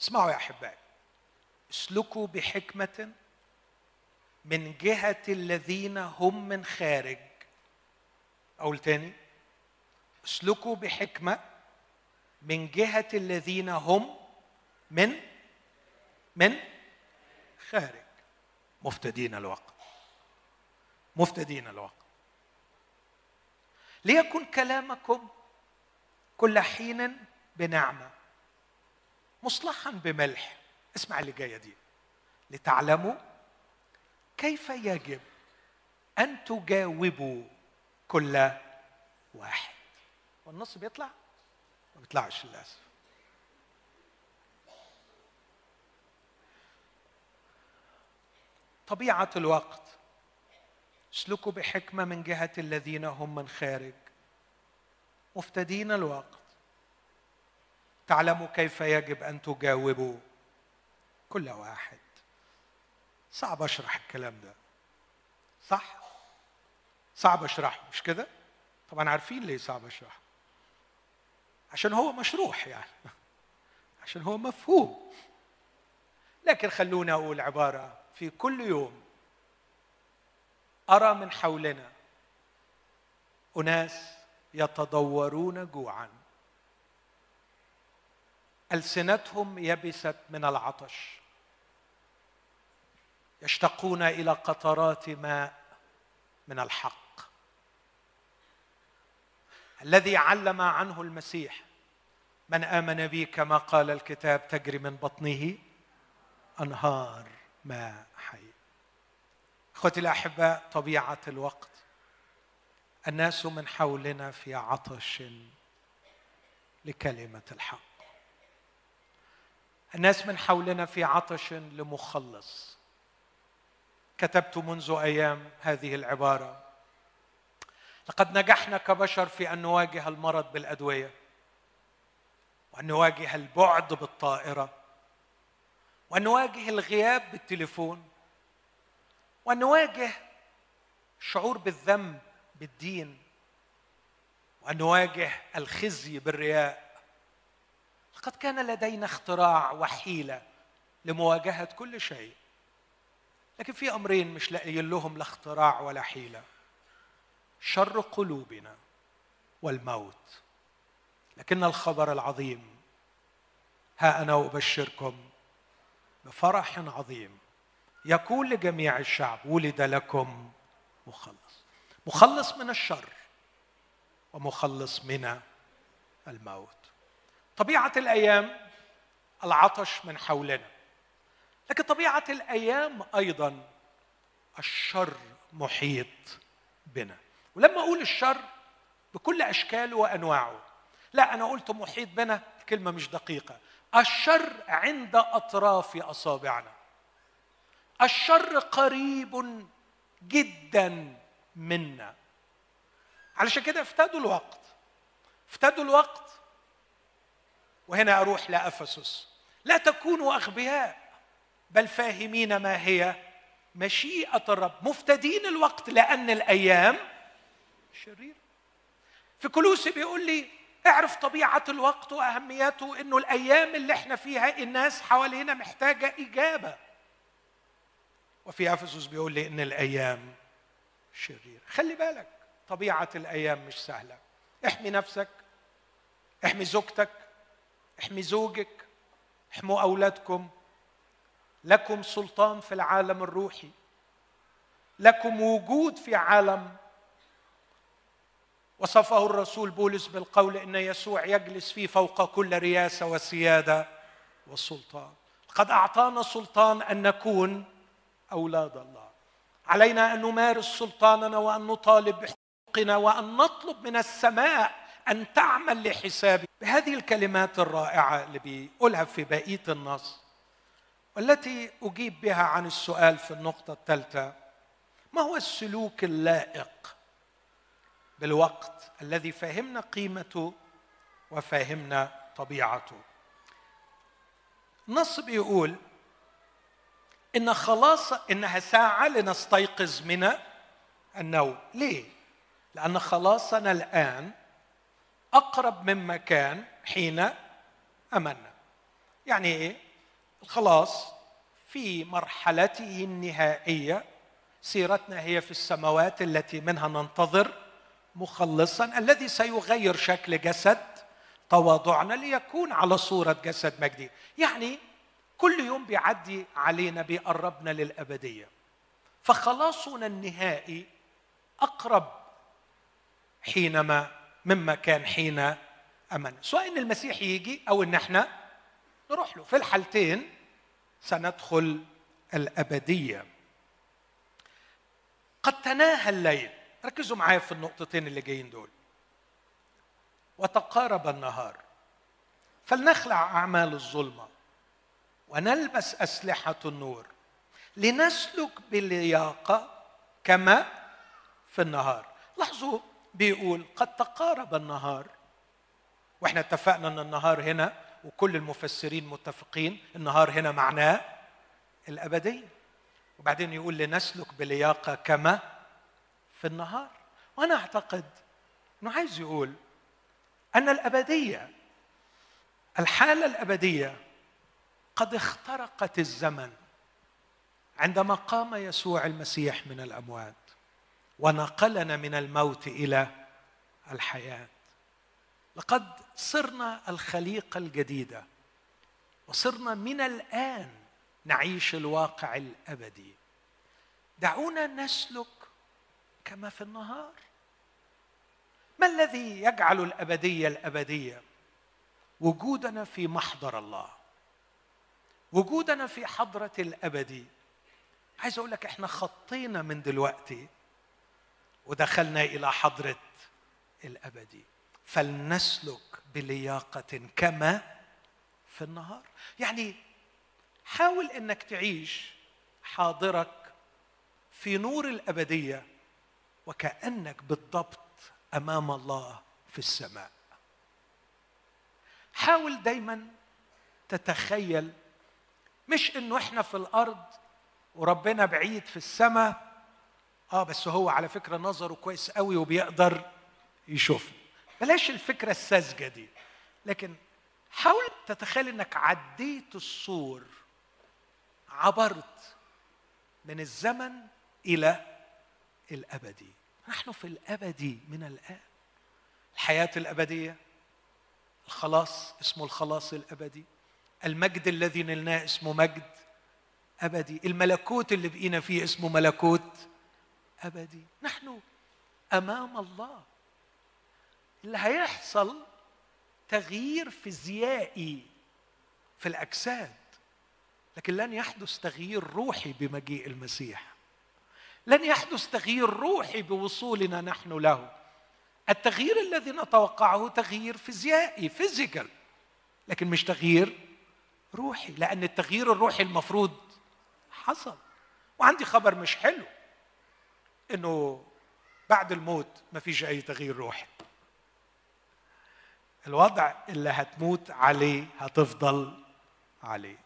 اسمعوا يا أحبائي. اسلكوا بحكمة من جهة الذين هم من خارج. أقول تاني. اسلكوا بحكمة من جهة الذين هم من من خارج. مفتدين الوقت. مفتدين الوقت. ليكن كلامكم كل حين بنعمة مصلحا بملح. اسمع اللي جاية دي. لتعلموا كيف يجب أن تجاوبوا كل واحد؟ والنص بيطلع؟ ما بيطلعش للأسف. طبيعة الوقت. اسلكوا بحكمة من جهة الذين هم من خارج. مفتدين الوقت. تعلموا كيف يجب أن تجاوبوا كل واحد. صعب أشرح الكلام ده. صح؟ صعب أشرحه مش كده؟ طبعا عارفين ليه صعب أشرحه. عشان هو مشروح يعني. عشان هو مفهوم. لكن خلوني أقول عبارة في كل يوم أرى من حولنا أناس يتضورون جوعا. ألسنتهم يبست من العطش. يشتقون إلى قطرات ماء من الحق. الذي علم عنه المسيح من آمن بي كما قال الكتاب تجري من بطنه أنهار ماء حي. إخوتي الأحباء طبيعة الوقت الناس من حولنا في عطش لكلمة الحق. الناس من حولنا في عطش لمخلص. كتبت منذ أيام هذه العبارة. لقد نجحنا كبشر في أن نواجه المرض بالأدوية وأن نواجه البعد بالطائرة وأن نواجه الغياب بالتليفون وأن نواجه الشعور بالذنب بالدين وأن نواجه الخزي بالرياء. لقد كان لدينا اختراع وحيلة لمواجهة كل شيء. لكن في أمرين مش لاقيين لهم لا اختراع ولا حيلة. شر قلوبنا والموت. لكن الخبر العظيم ها أنا أبشركم بفرح عظيم. يقول لجميع الشعب ولد لكم مخلص. مخلص من الشر ومخلص من الموت. طبيعة الأيام العطش من حولنا. لكن طبيعة الأيام أيضا الشر محيط بنا. ولما أقول الشر بكل أشكاله وأنواعه لا أنا قلت محيط بنا كلمة مش دقيقة. الشر عند أطراف أصابعنا. الشر قريب جدا منا. علشان كده افتدوا الوقت. افتدوا الوقت. وهنا أروح لأفسس. لا تكونوا أغبياء. بل فاهمين ما هي مشيئة الرب مفتدين الوقت لأن الأيام شريرة. في كلوسي بيقول لي اعرف طبيعة الوقت وأهميته إنه الأيام اللي إحنا فيها الناس حوالينا محتاجة إجابة. وفي أفسس بيقول لي إن الأيام شريرة. خلي بالك طبيعة الأيام مش سهلة. احمي نفسك احمي زوجتك احمي زوجك احموا أولادكم لكم سلطان في العالم الروحي. لكم وجود في عالم. وصفه الرسول بولس بالقول إن يسوع يجلس فيه فوق كل رياسة وسيادة وسلطان. قد أعطانا سلطان أن نكون أولاد الله. علينا أن نمارس سلطاننا وأن نطالب بحقوقنا وأن نطلب من السماء أن تعمل لحسابي. بهذه الكلمات الرائعة اللي بيقولها في بقية النص. والتي أجيب بها عن السؤال في النقطة الثالثة ما هو السلوك اللائق بالوقت الذي فهمنا قيمته وفهمنا طبيعته؟ النص بيقول إن خلاص إنها ساعة لنستيقظ من النوم. ليه؟ لأن خلاصنا الآن أقرب مما كان حين امنا يعني إيه؟ الخلاص في مرحلته النهائية سيرتنا هي في السماوات التي منها ننتظر مخلصا الذي سيغير شكل جسد تواضعنا ليكون على صورة جسد مجدي. يعني كل يوم بيعدي علينا بيقربنا للأبدية. فخلاصنا النهائي أقرب حينما مما كان حين امن سواء إن المسيح يجي أو إن إحنا نروح له. في الحالتين سندخل الأبدية. قد تناهى الليل. ركزوا معايا في النقطتين اللي جايين دول. وتقارب النهار. فلنخلع أعمال الظلمة ونلبس أسلحة النور لنسلك بلياقه كما في النهار. لاحظوا بيقول قد تقارب النهار. وإحنا اتفقنا إن النهار هنا وكل المفسرين متفقين النهار هنا معناه الأبدية. وبعدين يقول لنسلك بلياقة كما في النهار. وأنا أعتقد إنه عايز يقول أن الأبدية الحالة الأبدية قد اخترقت الزمن عندما قام يسوع المسيح من الأموات ونقلنا من الموت إلى الحياة. لقد صرنا الخليقة الجديدة وصرنا من الآن نعيش الواقع الأبدي. دعونا نسلك كما في النهار. ما الذي يجعل الأبدية الأبدية؟ وجودنا في محضر الله وجودنا في حضرة الابدي عايز أقول لك إحنا خطينا من دلوقتي ودخلنا إلى حضرة الابدي فلنسلك بلياقة كما في النهار. يعني حاول إنك تعيش حاضرك في نور الأبدية وكأنك بالضبط أمام الله في السماء. حاول دايما تتخيل مش إنه إحنا في الأرض وربنا بعيد في السماء آه بس هو على فكرة نظره كويس قوي وبيقدر يشوفنا. بلاش الفكرة الساذجة دي. لكن حاول تتخيل إنك عديت السور عبرت من الزمن إلى الأبدي. نحن في الأبدي من الآن. الحياة الأبدية الخلاص اسمه الخلاص الأبدي. المجد الذي نلناه اسمه مجد أبدي. الملكوت اللي بقينا فيه اسمه ملكوت أبدي. نحن أمام الله. اللي هيحصل تغيير فيزيائي في الأجساد لكن لن يحدث تغيير روحي بمجيء المسيح. لن يحدث تغيير روحي بوصولنا نحن له. التغيير الذي نتوقعه تغيير فيزيائي فيزيكال لكن مش تغيير روحي لأن التغيير الروحي المفروض حصل. وعندي خبر مش حلو إنه بعد الموت مفيش أي تغيير روحي. الوضع اللي هتموت عليه هتفضل عليه.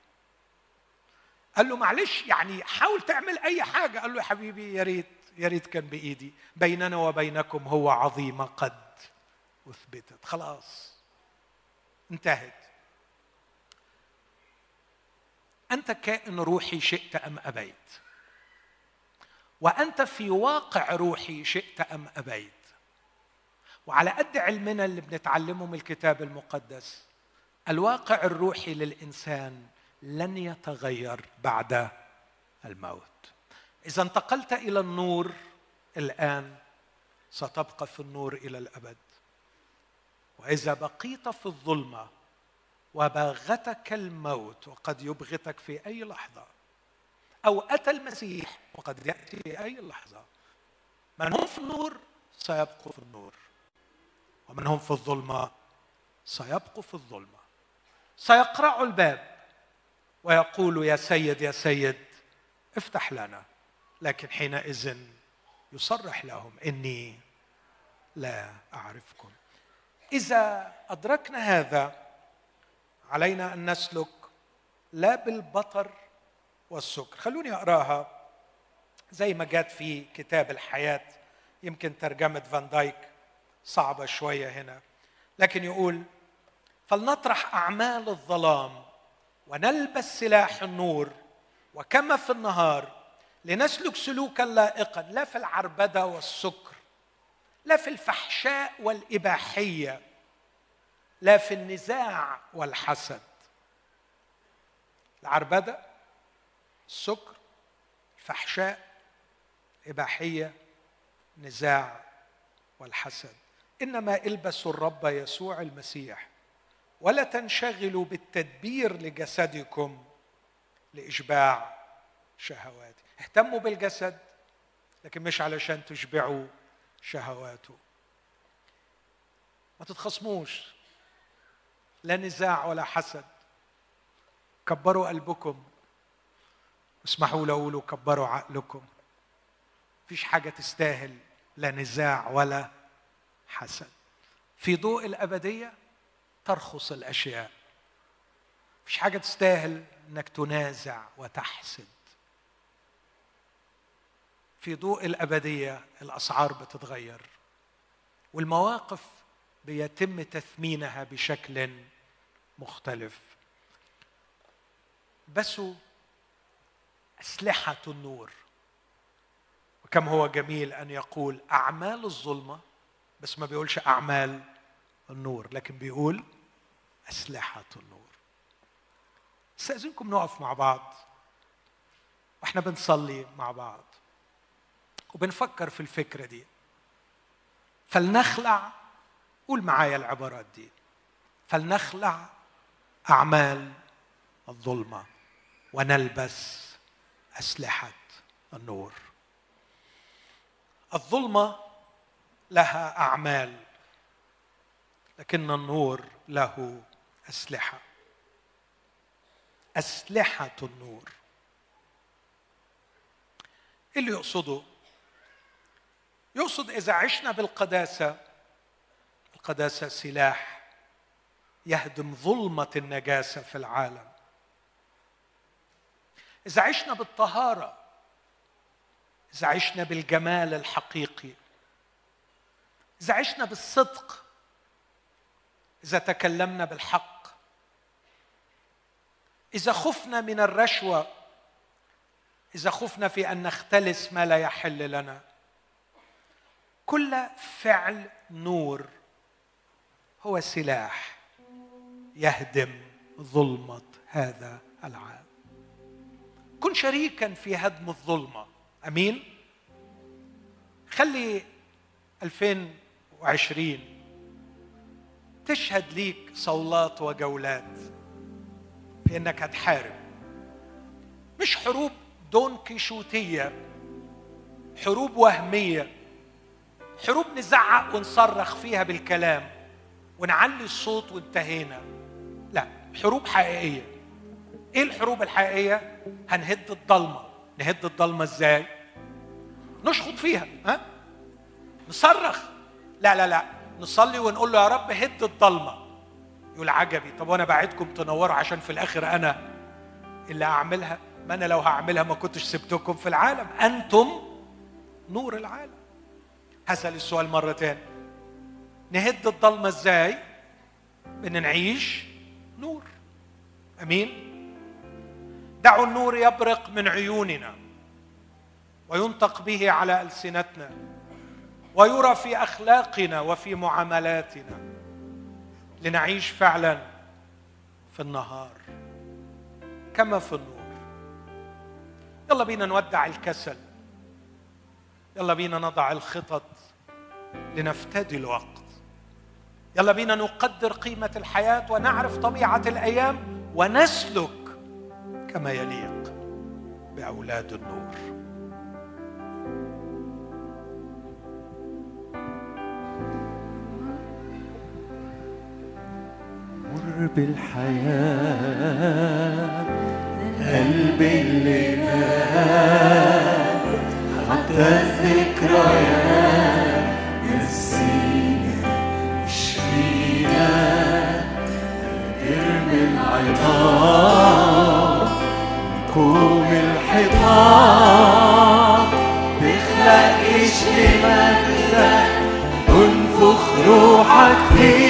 قال له معلش يعني حاول تعمل أي حاجة. قال له يا حبيبي يا ريت يا ريت كان بإيدي. بيننا وبينكم هو عظيمه قد أثبتت. خلاص انتهت. أنت كائن روحي شئت أم أبيت؟ وأنت في واقع روحي شئت أم أبيت؟ وعلى قد علمنا اللي بنتعلمه من الكتاب المقدس الواقع الروحي للإنسان لن يتغير بعد الموت. إذا انتقلت إلى النور الآن ستبقى في النور إلى الأبد. وإذا بقيت في الظلمة وباغتك الموت وقد يبغتك في أي لحظة أو أتى المسيح وقد يأتي في أي لحظة من هم في النور؟ سيبقوا في النور. ومن هم في الظلمة. سيبقوا في الظلمة. سيقرعوا الباب ويقول يا سيد يا سيد افتح لنا. لكن حينئذ يصرح لهم إني لا أعرفكم. إذا أدركنا هذا علينا أن نسلك لا بالبطر والسكر. خلوني أقراها زي ما جات في كتاب الحياة يمكن ترجمة فان دايك. صعبة شوية هنا. لكن يقول فلنطرح أعمال الظلام ونلبس سلاح النور وكما في النهار لنسلك سلوكا لائقا لا في العربدة والسكر لا في الفحشاء والإباحية لا في النزاع والحسد. العربدة السكر الفحشاء الإباحية نزاع والحسد. إنما البسوا الرب يسوع المسيح ولا تنشغلوا بالتدبير لجسدكم لإشباع شهواته. اهتموا بالجسد لكن مش علشان تشبعوا شهواته. ما تتخصموش. لا نزاع ولا حسد. كبروا قلبكم. اسمحوا قولوا كبروا عقلكم. مفيش حاجة تستاهل لا نزاع ولا حسد في ضوء الأبدية ترخص الأشياء. مفيش حاجة تستاهل إنك تنازع وتحسد. في ضوء الأبدية الأسعار بتتغير. والمواقف بيتم تثمينها بشكل مختلف. بس أسلحة النور. وكم هو جميل أن يقول أعمال الظلمة بس ما بيقولش أعمال النور لكن بيقول أسلحة النور. استأذنكم نقف مع بعض. وإحنا بنصلي مع بعض. وبنفكر في الفكرة دي. فلنخلع قول معايا العبارات دي. فلنخلع أعمال الظلمة. ونلبس أسلحة النور. الظلمة لها أعمال لكن النور له أسلحة. أسلحة النور. إيه اللي يقصده؟ يقصد إذا عشنا بالقداسة القداسة سلاح يهدم ظلمة النجاسة في العالم. إذا عشنا بالطهارة إذا عشنا بالجمال الحقيقي إذا عشنا بالصدق إذا تكلمنا بالحق إذا خفنا من الرشوة إذا خفنا في أن نختلس ما لا يحل لنا. كل فعل نور هو سلاح يهدم ظلمة هذا العالم. كن شريكا في هدم الظلمة. أمين؟ خلي 2020 تشهد ليك صولات وجولات في إنك هتحارب. مش حروب دون كيشوتية حروب وهمية حروب نزعق ونصرخ فيها بالكلام ونعلي الصوت وانتهينا. لا حروب حقيقية. إيه الحروب الحقيقية؟ هنهد الضلمة. نهد الضلمة إزاي؟ نشخط فيها ها؟ نصرخ. لا لا لا. نصلي ونقول له يا رب هد الضلمة. يقول عجبي. طب وأنا بعدكم تنوروا عشان في الآخر أنا اللي اعملها ما أنا لو هعملها ما كنتش سبتكم في العالم. أنتم نور العالم. هسأل السؤال مرة تاني. نهد الضلمة إزاي؟ إن نعيش نور. أمين؟ دعوا النور يبرق من عيوننا وينطق به على ألسنتنا. ويرى في أخلاقنا وفي معاملاتنا. لنعيش فعلا في النهار كما في النور. يلا بينا نودع الكسل. يلا بينا نضع الخطط لنفتدي الوقت. يلا بينا نقدر قيمة الحياة ونعرف طبيعة الأيام ونسلك كما يليق بأولاد النور. مر بالحياة قلبي اللي مات حتى الذكريات نسينا اشفينا ارمي العظام كوم الحيطان تخلق اشي مجدك انفخ روحك فينا.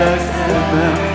راجعين لك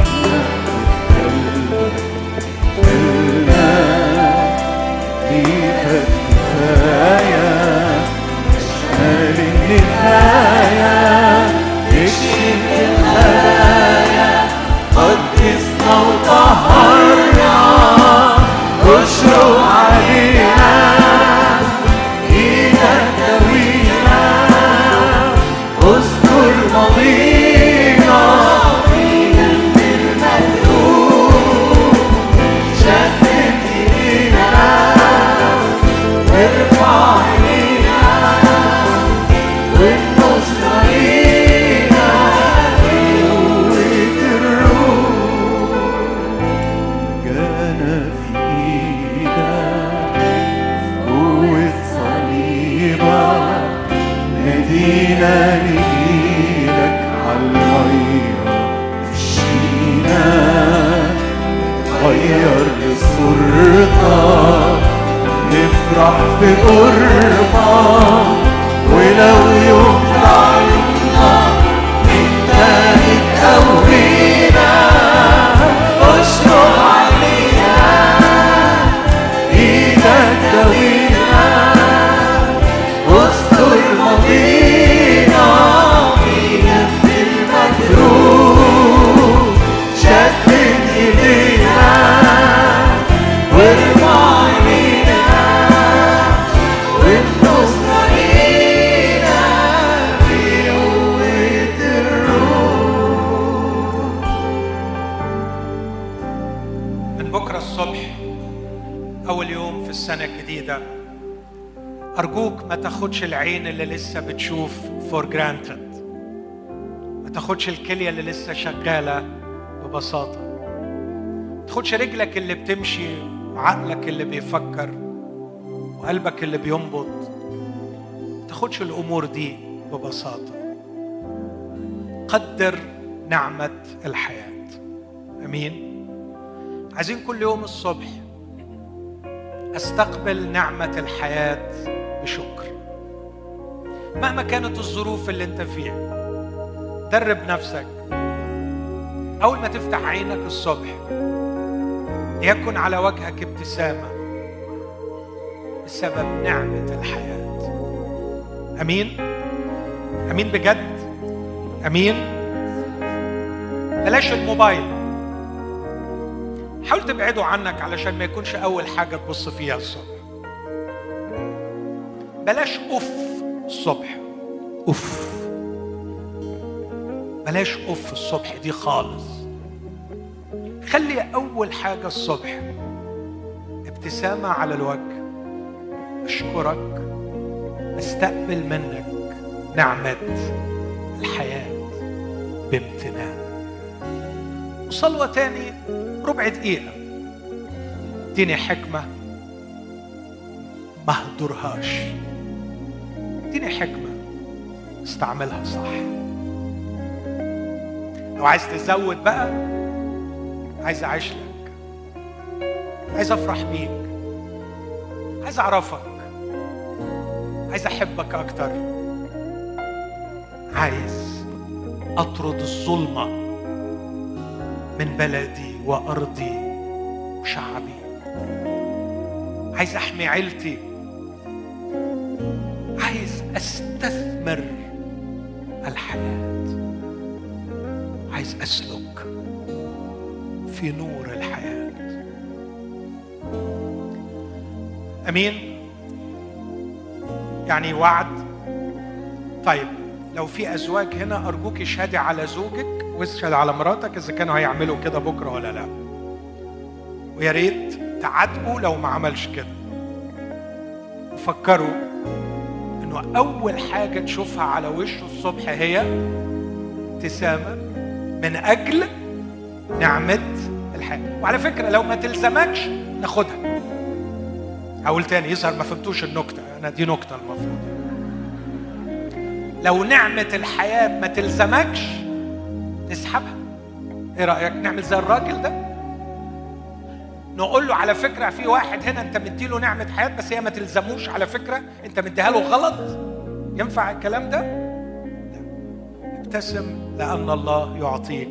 لصورتك نفرح في قربك ولو يوم تاخدش العين اللي لسه بتشوف for granted ما تاخدش الكلية اللي لسه شغالة ببساطة. ما تاخدش رجلك اللي بتمشي وعقلك اللي بيفكر وقلبك اللي بينبض. ما تاخدش الأمور دي ببساطة. قدر نعمة الحياة. أمين؟ عايزين كل يوم الصبح أستقبل نعمة الحياة بشكر. مهما كانت الظروف اللي انت فيها درب نفسك. أول ما تفتح عينك الصبح ليكن على وجهك ابتسامة. بسبب نعمة الحياة. أمين؟ أمين بجد؟ أمين؟ بلاش الموبايل. حاول تبعده عنك علشان ما يكونش أول حاجة تبص فيها الصبح. بلاش أوف. الصبح أوف. بلاش أوف الصبح دي خالص. خلي أول حاجة الصبح ابتسامة على الوجه. أشكرك. أستقبل منك نعمة الحياة بامتنان. وصلوة تاني ربع دقيقة. اديني حكمة. ما اهدرهاش اديني حكمة. استعملها صح. لو عايز تزود بقى عايز أعيش لك. عايز أفرح بيك. عايز أعرفك. عايز أحبك أكتر. عايز أطرد الظلمة من بلدي وأرضي وشعبي. عايز أحمي عيلتي استثمر الحياة. عايز أسلك في نور الحياة. أمين؟ يعني وعد؟ طيب لو في أزواج هنا أرجوك اشهدي على زوجك واشهد على مراتك إذا كانوا هيعملوا كده بكرة ولا لأ. ويا ريت تعاتبوا لو ما عملش كده. وفكروا إنه أول حاجة تشوفها على وشه الصبح هي ابتسامة من أجل نعمة الحياة وعلى فكرة لو ما تلزمكش ناخدها. هقول تاني يظهر ما فهمتوش النكتة. أنا دي نكتة المفروض. لو نعمة الحياة ما تلزمكش نسحبها. إيه رأيك؟ نعمل زي الراجل ده؟ نقول له على فكرة في واحد هنا انت مديله نعمة حياة بس هي ما تلزموش على فكرة انت مديها له غلط. ينفع الكلام ده؟ لا. ابتسم لأن الله يعطيك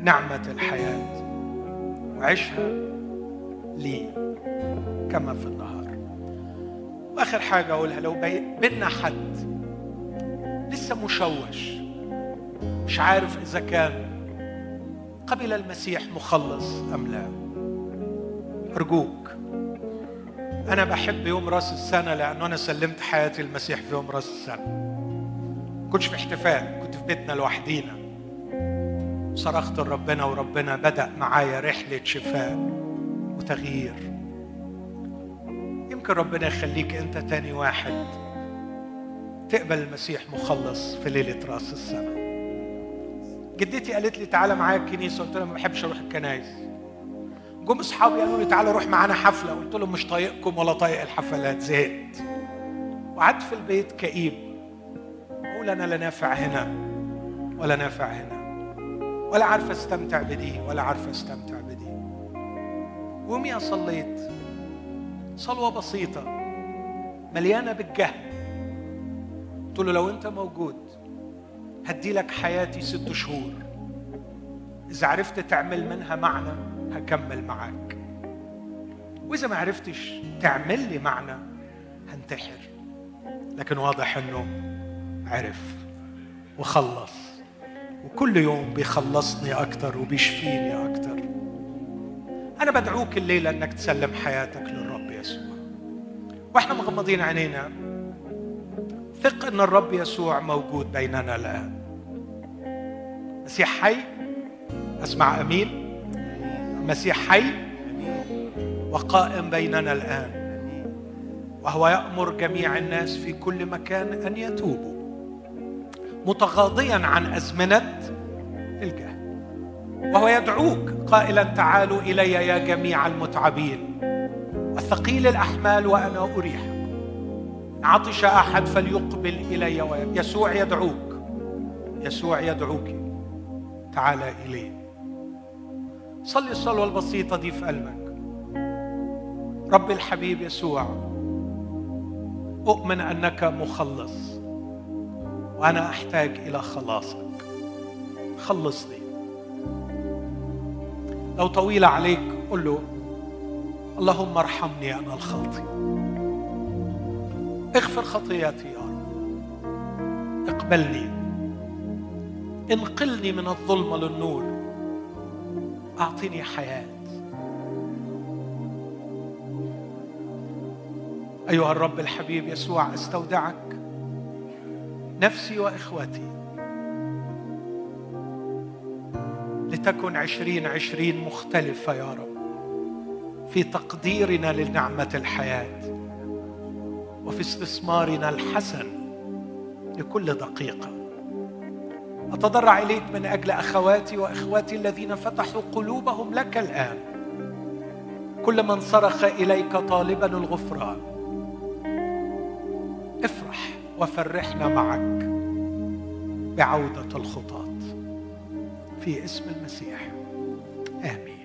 نعمة الحياة. وعيشها لي كما في النهار. وآخر حاجة أقولها لو بي- بينا حد لسه مشوش مش عارف إذا كان قبل المسيح مخلص أم لا. أرجوك. أنا بحب يوم رأس السنة لأنه أنا سلمت حياتي للمسيح في يوم رأس السنة. كنتش في احتفال كنت في بيتنا لوحدينا. صرخت لربنا وربنا بدأ معايا رحلة شفاء وتغيير. يمكن ربنا يخليك أنت تاني واحد تقبل المسيح مخلص في ليلة رأس السنة. جدتي قالت لي تعالى معايا الكنيسة قلت لها ما بحبش أروح الكنايس جم أصحابي قالوا لي تعالى روح معانا حفلة. قلت لهم مش طايقكم ولا طايق الحفلات زهقت. وقعدت في البيت كئيب. أقول أنا لا نافع هنا ولا نافع هنا. ولا عارف أستمتع بدي ولا عارف أستمتع بدي. ويوميها صليت. صلوة بسيطة. مليانة بالجهل. قلت له لو أنت موجود هدي لك حياتي ست شهور. إذا عرفت تعمل منها معنى هكمل معاك. وإذا ما عرفتش تعمل لي معنى هنتحر. لكن واضح إنه عرف وخلص. وكل يوم بيخلصني أكتر وبيشفيني أكتر. أنا بدعوك الليلة إنك تسلم حياتك للرب يسوع. وإحنا مغمضين عينينا. ثق إن الرب يسوع موجود بيننا الآن. مسيح حي أسمع أمين. مسيح حي وقائم بيننا الآن وهو يأمر جميع الناس في كل مكان أن يتوبوا متغاضيا عن أزمنة الجهل وهو يدعوك قائلا تعالوا إلي يا جميع المتعبين والثقيل الأحمال وأنا اريحكم عطش أحد فليقبل إلي وي- يسوع يدعوك يسوع يدعوك تعال إليه. صلي الصلوة البسيطة دي في قلبك. رب الحبيب يسوع أؤمن أنك مخلص وأنا أحتاج إلى خلاصك. خلصني. لو طويله عليك قل له اللهم ارحمني أنا الخاطئ. اغفر خطيئتي يا رب. اقبلني. انقلني من الظلمة للنور. أعطني حياة. أيها الرب الحبيب يسوع أستودعك. نفسي وإخوتي لتكن عشرين عشرين مختلفة يا رب في تقديرنا لنعمة الحياة وفي استثمارنا الحسن لكل دقيقة. أتضرع إليك من أجل أخواتي وإخواتي الذين فتحوا قلوبهم لك الآن. كل من صرخ إليك طالبا الغفران. افرح وفرحنا معك بعودة الخطاة في اسم المسيح. آمين.